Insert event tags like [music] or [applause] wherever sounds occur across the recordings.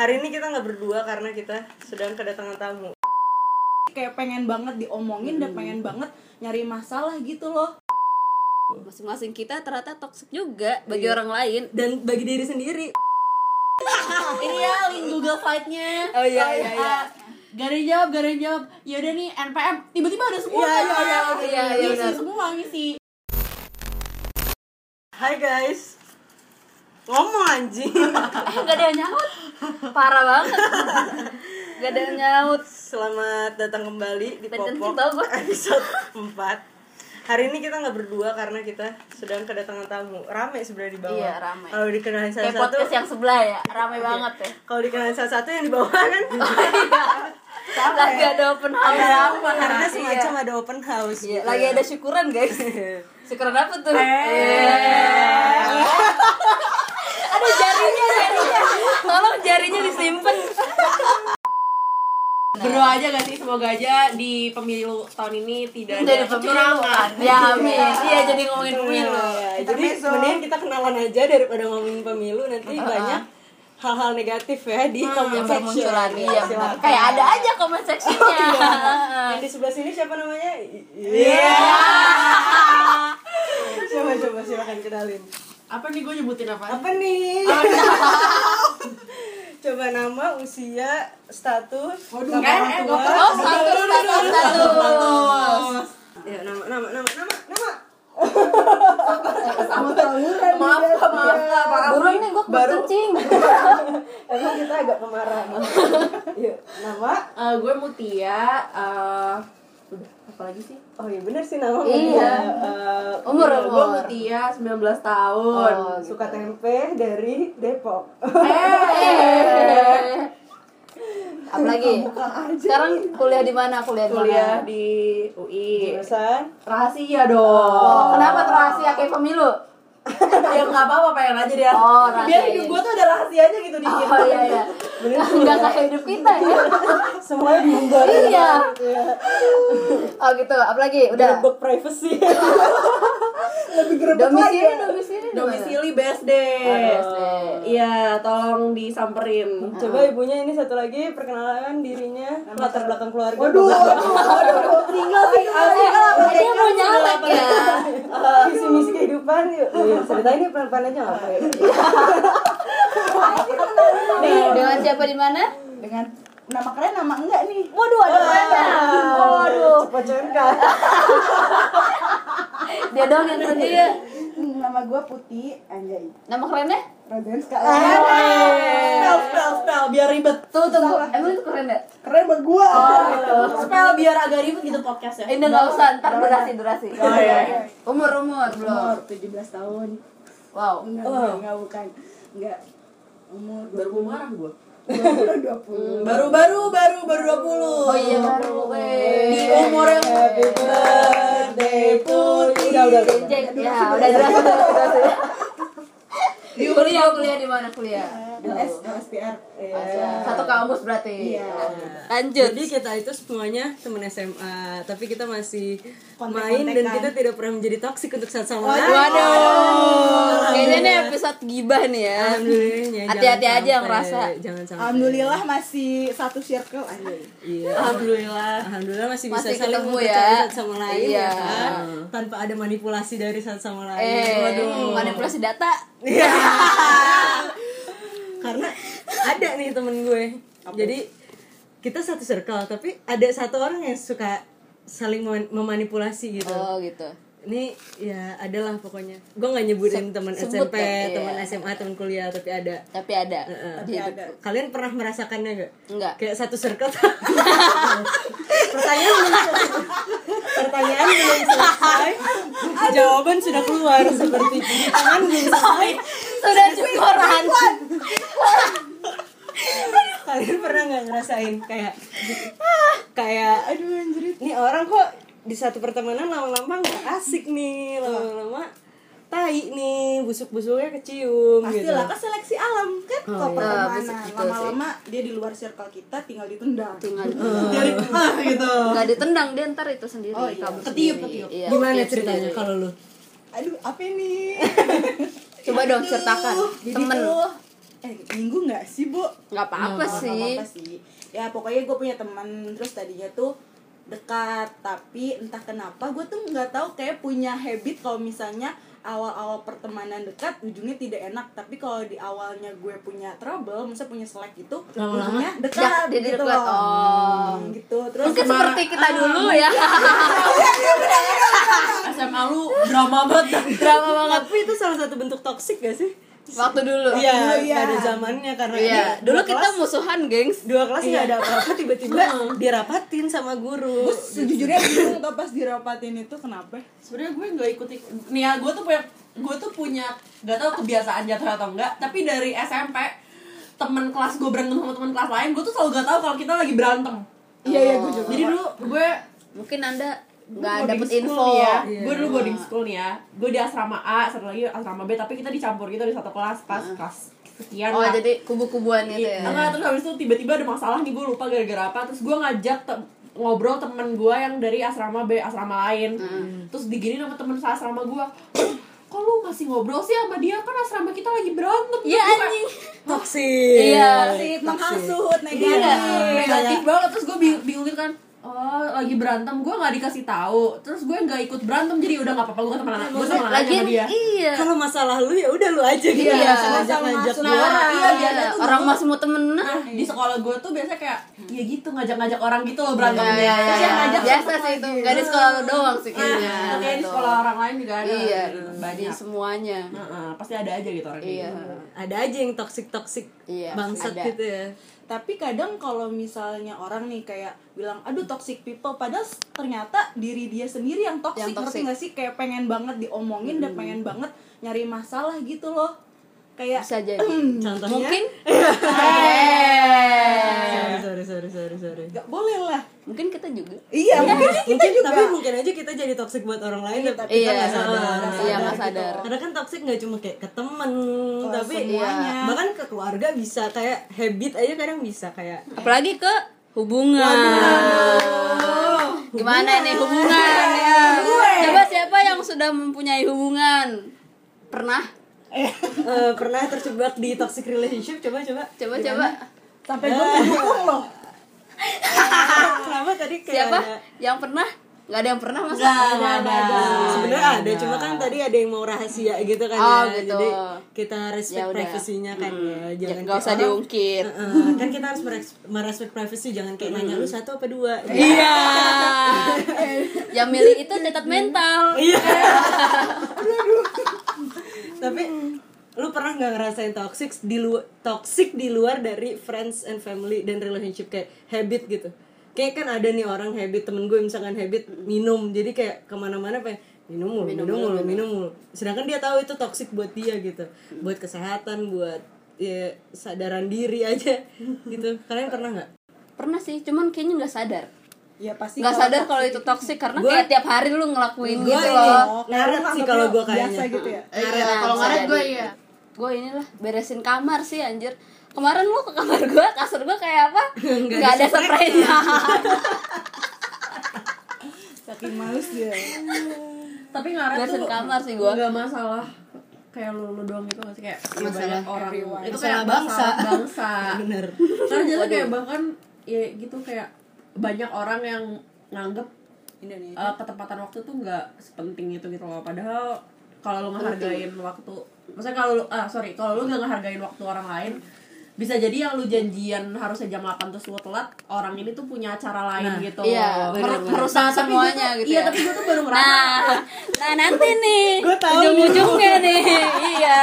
Hari ini kita nggak berdua karena kita sedang kedatangan tamu. kayak pengen banget diomongin dan pengen banget nyari masalah gitu loh masing-masing kita ternyata toxic juga bagi orang lain Dan bagi diri sendiri. [laughs] ini ya link Google Fight-nya Oh, iya, iya, iya. Yang jawab, yang jawab Yaudah nih, NPM Tiba-tiba ada semua Iya, iya, iya, iya, iya, Ngisi benar. semua, ngisi Hai guys. Ngomong anjing. [laughs] eh gak ada yang nyaut parah banget gak ada yang nyaut Selamat datang kembali di Popok episode 4. Hari ini kita nggak berdua karena kita sedang kedatangan tamu. Rame sebenarnya di bawah. Iya, rame. Kalau dikenalin salah kayak satu, yang sebelah ya rame banget ya kalau dikenalin salah satu yang di bawah kan [laughs] lagi ada open house ada Iya. apa? Karena semacam ada open house. Iya, gitu. lagi ada syukuran guys [laughs] syukuran apa tuh Eh. Jarinya jarinya tolong jarinya disimpan. Berdoa aja gak sih, semoga aja di pemilu tahun ini tidak ada kecurangan. [laughs] Ya amin. Iya jadi ngomongin pemilu. Iya, jadi mending kita kenalan aja daripada ngomongin pemilu. Nanti banyak hal-hal negatif ya di comment yang section. iya kayak ada aja comment sectionnya. Yang di sebelah sini siapa namanya? Iya. coba coba silakan kenalin. Apa nih gue nyebutin apa? Apa nih? [laughs] coba nama, usia, status, Waduh, nama eh, orang eh, tua. oh status status status Ya, nama nama nama nama nama. [laughs] Sama tawuran maaf maaf maaf burung nih gue Baru. kencing [laughs] Emang kita agak kemarahan. Yuk, nama. Eh, gue Mutia eh, Udah, apa lagi sih? Oh iya bener sih nama Iya. Eh, umur Gue umur. Mutia, 19 tahun. Oh, gitu. suka tempe dari Depok. Eh. [laughs] apalagi? Sekarang kuliah di mana? Kuliah di Kuliah mana? di UI Jurusan? Rahasia dong. Kenapa tuh rahasia? Kayak pemilu? [laughs] Ya nggak apa-apa pengen aja dia. Oh, rahasia, biar iya. hidup gue tuh ada rahasianya gitu dikit oh iya iya [laughs] nggak kayak hidup kita ya. [laughs] Semuanya diumbar. iya. Oh gitu. Apalagi? Udah. Gerbek privacy. [laughs] Lebih gerbek domisili lagi. domisili mana? domisili BSD Oh, iya tolong disamperin. Coba ibunya ini satu lagi perkenalan dirinya, latar belakang keluarga. waduh. Waduh tinggal dia mau nyalek ya. Visi misi kehidupan yuk. Iya, ceritain nih pelan-pelan aja nih dengan siapa di mana? Dengan nama keren nama enggak nih. Waduh ada mana? Waduh. Cepat cenka. [laughs] dia dong yang sendiri nama gue Putih Anjay nama kerennya? Radenska spell spell spell biar ribet. Tuh tunggu. Emang itu keren ya? Keren buat gua. Spell biar agak ribet gitu podcastnya ini nggak usah ntar durasi durasi. Oh, iya, iya. umur umur belum. Umur 17 tahun. Wow. Enggak enggak, enggak bukan. Enggak umur baru mau marah gua. Baru baru baru baru 20 oh iya baru. Di umur yang happy birthday putih Udah udah. udah. Ya udah jelas. [laughs] Ya. kuliah kuliah di mana kuliah LS LSPR Iya. satu kampus berarti Iya. lanjut Jadi kita itu semuanya teman SMA, tapi kita masih Kontek-kontekan. main dan kita tidak pernah menjadi toksik untuk satu sama lain. waduh kayaknya nih episode gibah nih ya Hati-hati aja yang ngerasa. Jangan sampai. Alhamdulillah masih satu circle aja Iya. Alhamdulillah Alhamdulillah masih bisa Masih saling ketemu mempercayai ya. satu sama lain Iya. ya kan, tanpa ada manipulasi dari satu sama lain. eh Waduh. manipulasi data Iya. [laughs] Karena ada nih temen gue. Jadi kita satu circle, tapi ada satu orang yang suka saling mem- memanipulasi gitu. oh gitu Ini ya adalah pokoknya. Gue nggak nyebutin teman sebut SMP, iya. teman SMA, teman kuliah, tapi ada. tapi ada Heeh. di hidup Kalian pernah merasakannya gak? enggak Kayak satu circle. pertanyaan belum pertanyaan belum selesai. Jawaban sudah keluar seperti ini. Tangan belum selesai. Sudah syukuran Kalian pernah nggak ngerasain kayak kayak aduh anjir nih orang kok di satu pertemanan lama-lama nggak asik nih lama-lama tai nih busuk-busuknya kecium gitu. pastilah kan seleksi alam kan Oh, kalau iya. Pertemanan sih. lama-lama dia di luar circle kita tinggal ditendang tinggal [laughs] jadi ah gitu nggak ditendang dia ntar itu sendiri Oh, iya. kabur Ketiup, sendiri. ketiup. Iya, Gimana ketiup ceritanya sendiri. kalau lu? aduh apa ini [laughs] coba dong ceritakan jadi temen. tuh eh minggu nggak sih bu? Nggak apa-apa Nggak sih apa-apa sih. ya pokoknya gue punya teman terus tadinya tuh dekat tapi entah kenapa gue tuh nggak tahu kayak punya habit kalau misalnya awal-awal pertemanan dekat ujungnya tidak enak. Tapi kalau di awalnya gue punya trouble misalnya punya selek itu ujungnya Ya, dekat jadi gitu dekat. loh. Oh. Hmm, gitu. Terus mungkin sama- seperti kita dulu ya. [laughs] SMA lu drama banget. Drama banget. Tapi itu salah satu bentuk toksik gak sih waktu dulu. Iya, iya. pada zamannya karena Iya, ini dulu kita kelas- musuhan, gengs. dua kelas nggak ada apa-apa tiba-tiba [laughs] dirapatin sama guru. gue sejujurnya bingung tuh pas dirapatin itu kenapa. Sebenarnya gue nggak ikut ik- nih ya gue tuh punya gue tuh punya nggak tahu kebiasaan jatuh atau enggak tapi dari SMP temen kelas gue berantem sama temen kelas lain gue tuh selalu gak tahu kalau kita lagi berantem. Iya iya gue juga jadi dulu gue Mungkin Anda nggak dapet school info. nih ya Iya. gue dulu boarding school nih ya gue di asrama A satu lagi asrama B tapi kita dicampur gitu di satu kelas pas kelas sekian Oh, lah. jadi kubu-kubuan gitu Iya. ya. Enggak, terus habis itu tiba-tiba ada masalah nih gue lupa gara-gara apa terus gue ngajak tem- ngobrol temen gue yang dari asrama B asrama lain terus digini sama temen asrama gue kok lu masih ngobrol sih sama dia kan asrama kita lagi berantem Iya anjing. Toksik. Iya. Toxic, menghasut Iya, negatif negatif banget terus gue bingung, bingung gitu kan oh lagi berantem gue nggak dikasih tahu terus gue nggak ikut berantem jadi udah nggak apa-apa gue temenan gue temenan aja Lagi sama dia iya. Kalau masalah lu ya udah lu aja gitu. Iya. Ngajak-ngajak masuk gua. orang. iya biasa Iya, tuh orang masih mau temenan. Nah, di sekolah gue tuh biasa kayak ya gitu ngajak-ngajak orang gitu loh berantem Iya, iya, Terus iya. yang ngajak Biasa sih itu. lagi? Gak di sekolah lu doang sih Nah, kayaknya. tapi di sekolah orang lain juga ada Iya, gitu, di banyak semuanya. Heeh, pasti ada aja gitu orang Iya. gitu. Ada aja yang toksik-toksik Iya, bangsat gitu ya. Tapi kadang kalau misalnya orang nih kayak bilang aduh toxic people padahal ternyata diri dia sendiri yang toxic, Yang toxic. ngerti gak sih? Kayak pengen banget diomongin dan pengen banget nyari masalah gitu loh kayak Bisa jadi. [clears throat] Contohnya Mungkin [laughs] sorry, sorry, sorry, sorry, sorry. gak boleh lah mungkin kita juga. iya mungkin kita mungkin juga tapi mungkin aja kita jadi toksik buat orang lain tapi kita Iya, nggak sadar. iya, nggak sadar. Karena kan toksik nggak cuma kayak ke temen, tapi semuanya. bahkan ke keluarga bisa kayak habit aja kadang bisa kayak Apalagi ke hubungan. Gimana nih hubungan ya? Coba siapa yang sudah mempunyai hubungan? Pernah? Eh, pernah terjebak di toxic relationship coba coba Coba coba. sampai gue bingung loh kenapa tadi kayak Siapa? ada Yang pernah? Gak ada yang pernah masa? Nggak ada. sebenarnya ada cuma kan tadi ada yang mau rahasia gitu kan Oh, ya gitu. jadi kita respect Ya privasinya kan ya Ya, jangan gak kayak usah diungkit. Heeh, kan kita harus meres- merespek privasi jangan kayak nanya lu satu apa dua Iya. [laughs] yang milih itu catat mental. Iya. [laughs] Tapi lu pernah nggak ngerasain toxic di luar toxic di luar dari friends and family dan relationship kayak habit gitu? Kayak kan ada nih orang habit temen gue misalkan habit minum jadi kayak ke mana-mana pengen minum mulu minum, mulu minum mulu. Sedangkan dia tahu itu toxic buat dia gitu buat kesehatan buat ya sadaran diri aja gitu. Kalian pernah nggak? Pernah sih, cuman kayaknya nggak sadar. Ya pasti Nggak kalau sadar kalau itu toxic karena Gua- kayak tiap hari lu ngelakuin Gua gitu ini, loh. ngaret sih kalau gue kayaknya biasa gitu ya Iya, kalau bisa ngaret jadi. gue iya. Gue inilah beresin kamar sih anjir. Kemarin lu ke kamar gue, kasur gue kayak apa? [laughs] Nggak ada spraynya. [laughs] saking males dia tapi ngaret Beresin tuh kamar sih gua. nggak masalah kayak lu lu doang gitu nggak sih kayak ya Masalah banyak orang itu kayak bangsa. bangsa [laughs] bener karena jadi kayak bahkan ya gitu kayak banyak orang yang nganggep Indonesia uh, ketepatan waktu tuh nggak sepenting itu gitu loh padahal kalau lu ngehargain waktu maksudnya kalau lu ah sorry kalau lu nggak ngehargain waktu orang lain bisa jadi yang lu janjian harusnya jam 8 terus lu telat orang ini tuh punya acara lain Nah, gitu Iya, Bener, bener. gua semuanya tuh- gitu iya ya. tapi gue tuh baru ngerasa Nah, nah nanti nih [laughs] tahu ujung-ujungnya nih, iya.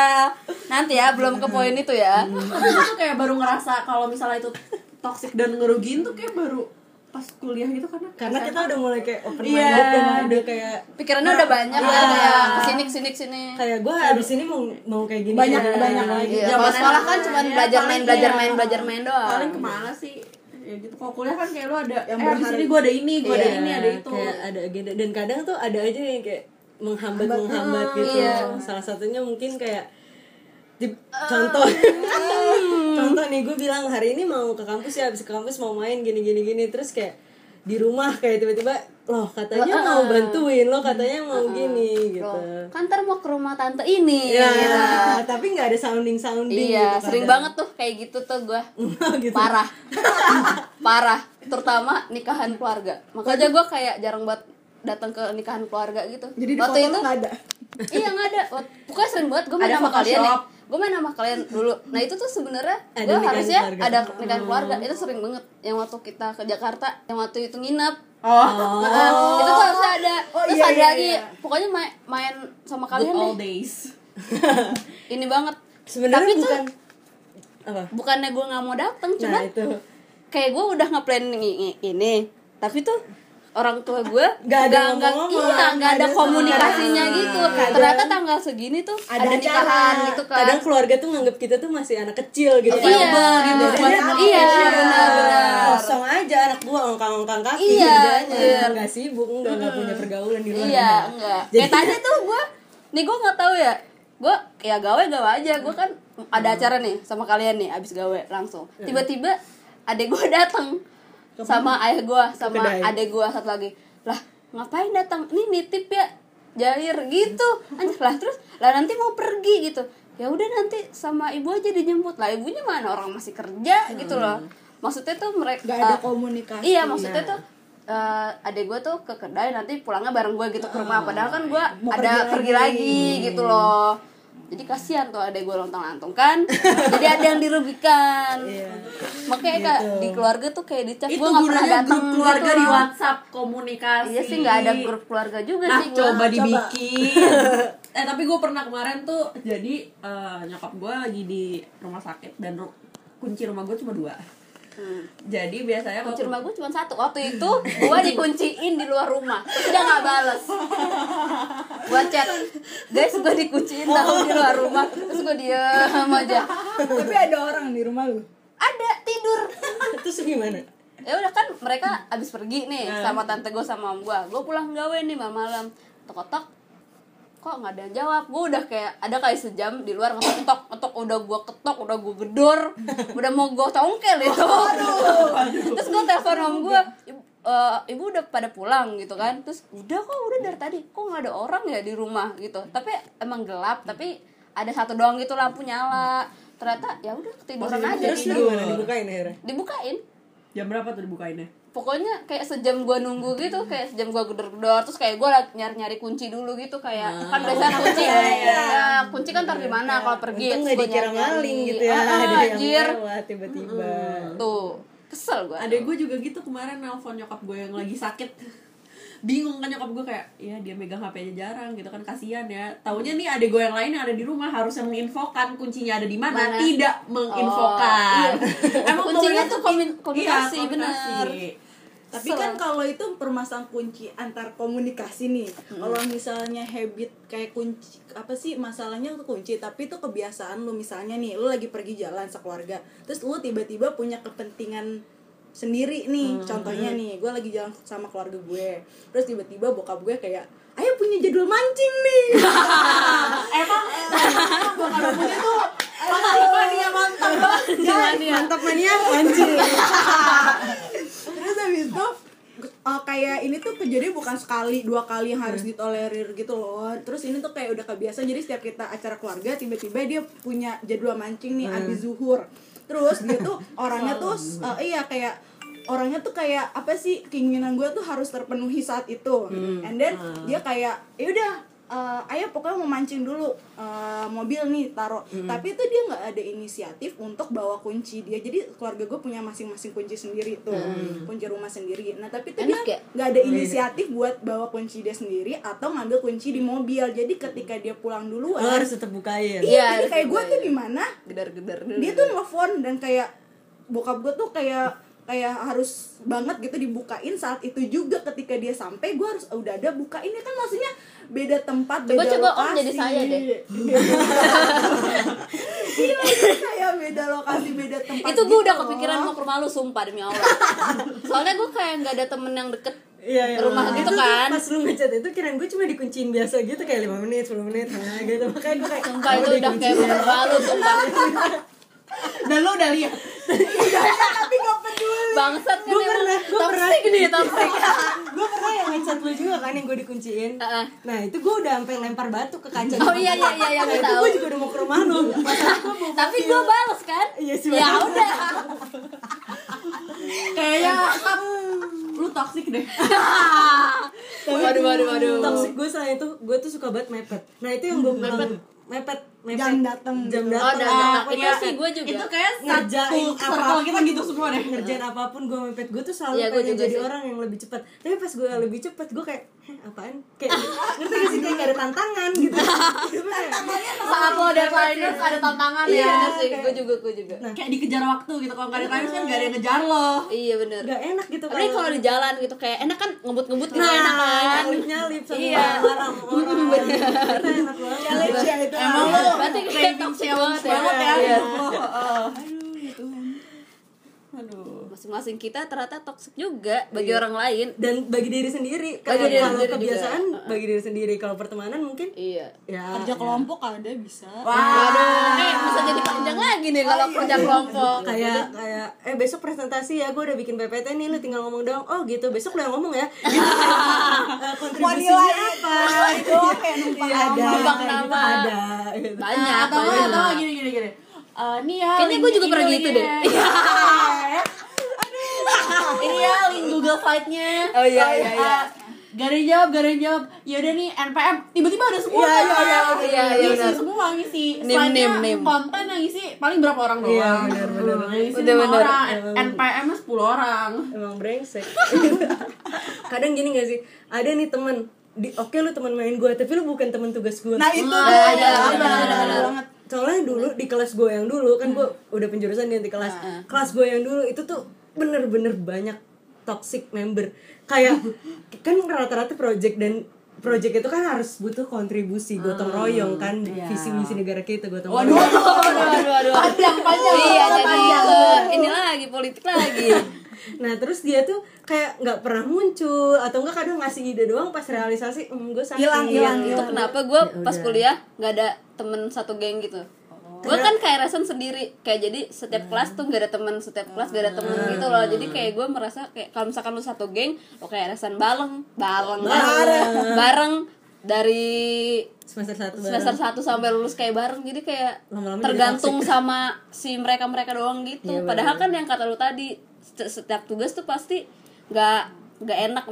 Nanti ya, belum ke poin itu ya. tapi gue tuh kayak baru ngerasa kalau misalnya itu toxic dan ngerugiin tuh kayak baru pas kuliah gitu karena karena kita udah mulai kayak open minded Iya. dan udah kayak Pikirannya udah banyak Iya. kan kayak ke sini ke sini ke sini. kayak gue abis ini mau mau kayak gini Banyak- ya. banyak lagi. Iya, Zaman kalau sekolah kan cuma ya, belajar main, belajar iya. main, belajar main doang. paling ke mana sih ya gitu kalau kuliah kan kayak lu ada Yang eh abis berhari- ini gue ada ini gue ada Iya, ini ada itu kayak ada agenda dan kadang tuh ada aja yang kayak menghambat menghambat gitu Iya. salah satunya mungkin kayak di, contoh [laughs] contoh nih gue bilang hari ini mau ke kampus ya habis ke kampus mau main gini gini gini terus kayak di rumah kayak tiba-tiba loh katanya Heeh. mau bantuin lo katanya mau gini gitu Loh, kan ntar mau ke rumah tante ini ya gitu. tapi nggak ada sounding sounding Iya, gitu sering kadang. banget tuh kayak gitu tuh gua. [laughs] gitu. Parah. [laughs] Parah, terutama nikahan keluarga. Makanya gua kayak jarang banget datang ke nikahan keluarga gitu. jadi di Waktu itu nggak ada iya nggak ada. Pokoknya sering banget gue main Ada sama kalian nih. Gue main sama kalian dulu. Nah itu tuh sebenarnya Ada gue harusnya keluarga. ada nikahan keluarga. Itu sering banget. Yang waktu kita ke Jakarta, yang waktu itu nginep. oh, [laughs] Nah, itu tuh harusnya ada. Oh, Terus iya, ada iya, lagi. iya. Pokoknya main, main sama good kalian old deh. days [laughs] Ini banget. sebenarnya Tapi tuh bukan apa bukannya gue nggak mau datang nah cuman itu kayak gue udah ngeplan ini, ini tapi tuh orang tua gue Nggak ada nggak iya nggak nggak ada ada komunikasinya sama. gitu. Kadang- ternyata tanggal segini tuh Ada ada, nikahan acara. gitu kan. Kadang keluarga tuh nganggap kita tuh masih anak kecil gitu Iya, gitu. Jadinya, Iya, iya, benar-benar. kosong aja anak gua ongkang-ongkang kaki Iya, kerjanya iya. nggak sibuk nggak nggak punya pergaulan di luar iya enggak jadi kayak tadi tuh gue nih gue nggak tahu ya. Gue ya gawe gawe aja. Gue kan ada acara nih sama kalian nih abis gawe langsung. Tiba-tiba adek gue [laughs] datang sama ayah gue sama adek gue satu lagi. Lah ngapain datang? Ini nitip ya Jair gitu. Anjir lah terus lah nanti mau pergi gitu. Ya udah nanti sama ibu aja dijemput. Lah ibunya mana? Orang masih kerja gitu loh. Maksudnya tuh mereka nggak ada komunikasi. Iya maksudnya tuh eh adek gue tuh ke kedai nanti pulangnya bareng gue gitu ke rumah. Padahal kan gue ada pergi pergi lagi gitu loh jadi kasihan tuh adek gue lontang lantung kan? Jadi ada yang dirugikan. Makanya kak di keluarga tuh kayak dicap itu gue nggak pernah gunanya datang. grup keluarga gitu di. WhatsApp komunikasi. Iya sih nggak ada grup keluarga juga nah sih gua. coba dibikin. [laughs] Eh tapi gue pernah kemarin tuh jadi eh, nyokap gue lagi di rumah sakit dan ru- kunci rumah gue cuma dua Hmm. jadi biasanya kunci rumah gue cuma satu. Waktu itu gue dikunciin di luar rumah. Terus dia nggak bales. Gue chat guys gue dikunciin tahu di luar rumah. Terus gue diam aja. Tapi ada orang di rumah lu? Ada tidur. Terus gimana? Ya udah kan mereka abis pergi nih sama tante gue sama om gue gue pulang gawe nih malam-malam. Tok-tok kok nggak ada yang jawab. Gue udah kayak ada kayak sejam di luar ngetok ngetok udah gue ketok udah gue gedor udah mau gue congkel itu. Terus gue telepon om gue ibu, eh, ibu udah pada pulang gitu kan. Terus udah kok udah dari tadi kok nggak ada orang ya di rumah? Gitu. Tapi emang gelap tapi ada satu doang gitu lampu nyala. Ternyata ya udah ketiduran aja terus gitu dibukain akhirnya? Dibukain. Jam berapa tuh dibukainnya pokoknya kayak sejam gua nunggu gitu kayak sejam gua gedor-gedor terus kayak gua nyari nyari kunci dulu gitu kayak kan biasanya kunci [laughs] ya kunci kan taruh di mana? Kalau pergi Untung gua dikira nyari-nyari. maling gitu ya. Ah, [laughs] ada yang anjir. lewat tiba-tiba. Tuh kesel gua. Adek gue juga gitu kemarin nelpon nyokap gue yang lagi sakit. [laughs] Bingung kan nyokap gue kayak ya dia megang hp aja jarang gitu kan kasihan ya. Taunya nih adek gue yang lain yang ada di rumah harusnya menginfokan kuncinya ada di mana Mana? tidak menginfokan. Iya. Kuncinya tuh komun- komunikasi, Iya, bener. Tapi kan kalau itu permasalahan kunci antar komunikasi nih kalau misalnya habit kayak kunci apa sih masalahnya tuh kunci tapi itu kebiasaan lu misalnya nih lu lagi pergi jalan sekeluarga terus lu tiba-tiba punya kepentingan sendiri nih contohnya nih gue lagi jalan sama keluarga gue terus tiba-tiba bokap gue kayak ayo punya jadwal mancing nih emang bukan punya tuh mantap dia mantap mantap mania mancing itu uh, kayak ini tuh kejadian bukan sekali dua kali yang harus ditolerir gitu loh. Terus ini tuh kayak udah kebiasaan jadi setiap kita acara keluarga tiba-tiba dia punya jadwal mancing nih abis zuhur. Terus dia tuh [laughs] orangnya tuh uh, iya kayak orangnya tuh kayak apa sih keinginan gue tuh harus terpenuhi saat itu. And then dia kayak ya udah uh, ayo pokoknya mau mancing dulu uh, mobil nih taruh. Tapi itu dia nggak ada inisiatif untuk bawa kunci dia. Jadi keluarga gue punya masing-masing kunci sendiri tuh kunci rumah sendiri. Nah tapi itu Enak dia ya? nggak ada inisiatif buat bawa kunci dia sendiri atau ngambil kunci di mobil. Jadi ketika dia pulang duluan lo harus tetap bukain. Iya, iya jadi kayak gue tuh di mana gedar-gedar dulu. Dia tuh nelfon dan kayak bokap gue tuh kayak kayak harus banget gitu dibukain saat itu juga ketika dia sampai gue harus udah ada bukain ya kan maksudnya beda tempat Coba- beda coba om lokasi jadi saya deh. [laughs] iya kayak beda lokasi beda tempat itu gue udah gitu kepikiran loh. mau ke rumah lu sumpah demi Allah soalnya gue kayak nggak ada temen yang deket Iya, iya. rumah gitu Itu tuh kan Pas lu ngechat itu kirain gue cuma dikunciin biasa gitu kayak 5 menit, 10 menit, nah gitu. Makanya gue kayak sumpah itu udah kayak malu sumpah [laughs] dan lo udah lihat tapi gak peduli. Bangsat emang. pernah, gua pernah. nih toxic. [laughs] Gue pernah yang ngechat lu juga kan yang gue dikunciin. Nah itu gue udah sampai lempar batu ke kaca oh iya iya iya iya nah, gue itu tahu. gue juga udah mau ke rumah lu. Tapi gue balas kan? Iya sih, ya udah. Kayaknya [laughs] lu toxic deh. [laughs] Waduh waduh waduh. Toxic gue selain itu gue tuh suka banget mepet. Nah itu yang gue mepet? mepet mepet Jam dateng. jam oh dateng. dan Nah, iya sih gue juga. itu kayak Ngerjain [laughs] apa pun. kita gitu semua deh. ngerjain apa pun gue mepet gue tuh selalu Iya, gua pengen jadi sih. orang yang lebih cepat. Tapi pas gue lebih cepat gue kayak Heh, apaan? Kayak ngerti gak sih? Kayak gak ada tantangan gitu. Saat lo deadline ada tantangan ya Iya, bener sih. Gue juga gue juga. Kayak dikejar waktu gitu. Kalau nggak ada times kan nggak ada yang ngejar lo. Iya bener. Gak enak gitu Apalagi kalau di jalan gitu kayak enak kan ngebut-ngebut gitu nah enak kan? nyalip sama Iya. orang orang itu enak banget. Challenge ya itu emang lo Berarti kayak toxic banget ya. banget ya Iya. lo Heeh. aduh ya Tuhan aduh masing-masing kita ternyata toxic juga bagi orang lain. Dan bagi diri sendiri. Bagi kalau diri kalau sendiri kebiasaan juga. bagi diri sendiri. Kalau pertemanan mungkin iya. ya. Kerja ya. kelompok ada bisa. Waduh, eh bisa jadi panjang lagi nih kalau kerja kelompok. kayak kayak eh besok presentasi ya gue udah bikin PPT nih lu tinggal ngomong doang. Oh gitu. Besok lu yang ngomong ya. Kontribusinya apa itu kayak numpang Iya, ada Numpang gitu nama. ada. Gitu. Banyak, atau banyak. atau gini gini gini. Eh, nih ya Kayaknya gue juga pernah gitu deh. [laughs] ini ya link Google Flight-nya Oh, iya, iya, iya. Ah, Gak ada jawab, gak ada jawab Yaudah nih, NPM Tiba-tiba ada semua Iya, iya, iya, iya, iya, Ngisi benar. semua, ngisi Slide-nya nim. konten yang ngisi paling berapa orang doang Iya, benar, benar. Yang ngisi Udah, benar. orang. NPM-nya 10 orang emang brengsek [laughs] kadang gini gak sih ada nih temen di oke lu teman main gue tapi lu bukan teman tugas gue nah itu Nah, tuh ada, ada ada, ada, ada. banget soalnya dulu di kelas gue yang dulu kan gue udah penjurusan ganti kelas. Kelas gue yang dulu itu tuh bener-bener banyak toxic member. Kayak [laughs] kan rata-rata project dan project itu kan harus butuh kontribusi gotong royong kan visi misi negara kita gotong royong. Waduh, waduh, waduh. panjang panjang Iya, jadi ini lagi politik lagi. [laughs] nah terus dia tuh kayak nggak pernah muncul atau enggak kadang ngasih ide doang pas realisasi hmm, gue sakit Hilang, hilang, Itu kenapa gue pas kuliah nggak ada temen satu geng gitu. Gue kan kayak resen sendiri, kayak jadi setiap kelas tuh gak ada temen, setiap kelas gak ada temen gitu loh. Jadi kayak gue merasa kayak kalau misalkan lu satu geng, lo kayak resen bareng, bareng, bareng, bareng dari semester satu semester 1 sampai lulus kayak bareng. Jadi kayak Lama-lama tergantung sama si mereka mereka doang gitu. Padahal kan yang kata lu tadi set- setiap tugas tuh pasti nggak nggak enak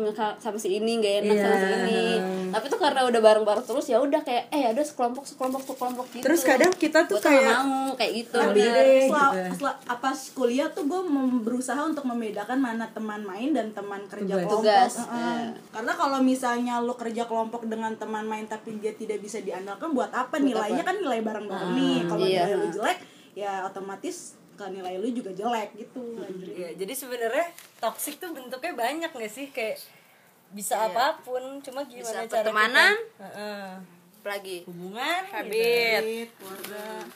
sama si ini nggak enak sama si Iya. ini tapi tuh karena udah bareng bareng terus ya udah kayak eh ada sekelompok sekelompok sekelompok gitu terus kadang kita tuh kayak mau kayak gitu bener. deh, setelah, gitu. setelah apa kuliah tuh gue berusaha untuk membedakan mana teman main dan teman kerja Tugas. kelompok Tugas, Heeh. iya. karena kalau misalnya lo kerja kelompok dengan teman main tapi dia tidak bisa diandalkan buat apa nilainya kan nilai bareng bareng nih kalau iya. nilai lo jelek ya otomatis ke nilai lu juga jelek gitu Iya, jadi sebenarnya toxic tuh bentuknya banyak gak sih? Kayak bisa apa pun, cuma gimana Bisa cara pertemanan. kita lagi hubungan, habit.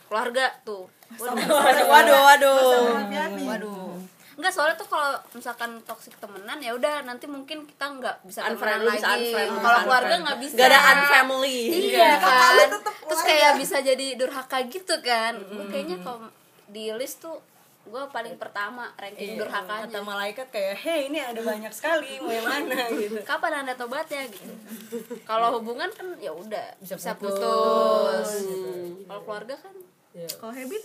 Keluarga. Tuh. Waduh, waduh, waduh. Waduh. Enggak soalnya tuh kalau misalkan toxic temenan ya udah nanti mungkin kita nggak bisa Unfriend, lagi. bisa unfriend, lu Kalau keluarga nggak bisa. Gak ada unfamily. Iya kan. Terus kayak bisa jadi durhaka gitu kan. Gue kayaknya kalau di list tuh gue paling pertama ranking Kata durhakanya. malaikat kayak, hei ini ada banyak sekali, mau yang mana [laughs] gitu. Kapan anda tobatnya gitu? Kalau hubungan kan ya udah bisa, putus. putus. Kalau keluarga kan kalau habit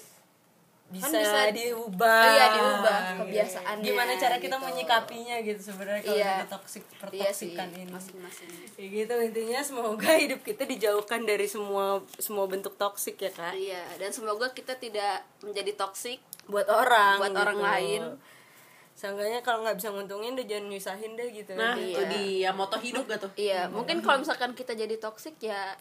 Bisa, Kan bisa- diubah. Iya, diubah kebiasaannya, Gimana cara kita gitu. menyikapinya gitu sebenarnya kalau Iya. dari toxic iya sih pertoksikan ini. masing-masing. Ya gitu intinya semoga [laughs] hidup kita dijauhkan dari semua semua bentuk toksik ya kak. Iya, dan semoga kita tidak menjadi toksik Buat orang. Buat orang lain. Seenggaknya kalau nggak bisa nguntungin deh jangan nyusahin deh gitu. Nah Iya. itu dia moto hidup gak tuh Iya, mungkin kalau misalkan kita jadi toksik ya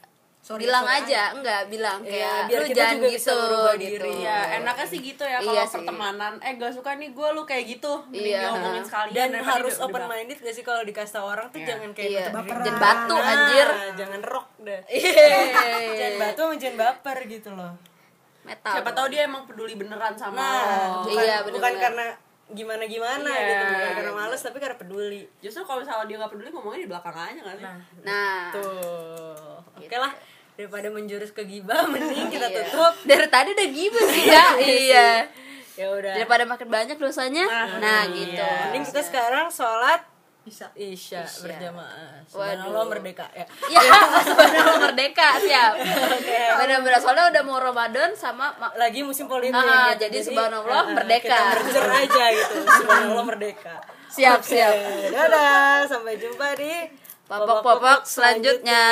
bilang aja, enggak bilang Iya, kayak biar lu kita jangan juga gitu bisa merubah gitu. diri. Iya, enaknya sih gitu ya kalau Iya sih. pertemanan. Eh, gak suka nih gue lu kayak gitu. Mending Iya. diomongin sekalian Dan harus di- open minded gak sih kalau dikasih tau orang tuh jangan kayak nutup diri. jangan batu Nah, anjir. Jangan rock deh. [laughs] Iya. jangan batu sama jangan baper gitu loh. Metal. Siapa tahu dia emang peduli beneran sama Nah, lo. bukan, Iya, bener-bener. bukan karena gimana gimana Iya. gitu, bukan karena males tapi karena peduli. Justru kalau misalnya dia gak peduli ngomongnya di belakang aja kan sih? Nah, Tuh. Oke lah, daripada menjurus ke gibah [laughs] mending kita iya. tutup. dari tadi udah gimana sih ya? iya. ya udah daripada makin banyak dosanya nah gitu mending kita sekarang sholat bisa isya, berjamaah Waduh. Subhanallah merdeka ya [laughs] ya sebenarnya merdeka siap benar-benar soalnya udah mau Ramadan sama ma- lagi musim politik Ah, gitu. jadi subhanallah, ah, merdeka. kita aja gitu subhanallah merdeka siap Oke, siap dadah sampai jumpa di Popok-popok selanjutnya.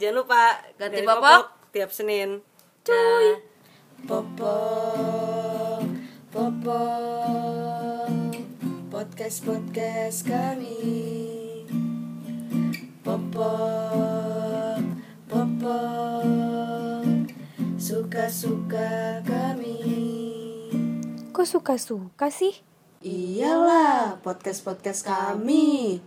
jangan lupa Ganti dari popok. tiap Senin Cuy. popok popok podcast podcast kami popok popok suka suka kami Kok suka-suka sih? Iyalah, podcast-podcast kami.